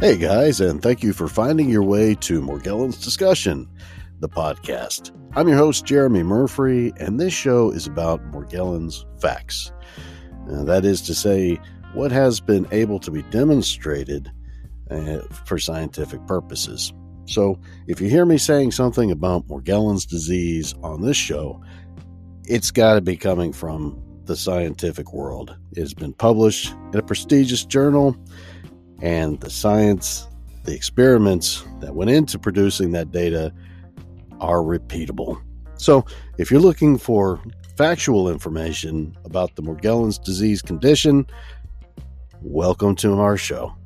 Hey guys, and thank you for finding your way to Morgellons Discussion, the podcast. I'm your host, Jeremy Murphy, and this show is about Morgellons facts. Uh, that is to say, what has been able to be demonstrated uh, for scientific purposes. So, if you hear me saying something about Morgellons disease on this show, it's got to be coming from the scientific world. It has been published in a prestigious journal and the science, the experiments that went into producing that data are repeatable. So, if you're looking for factual information about the Morgellons disease condition, welcome to our show.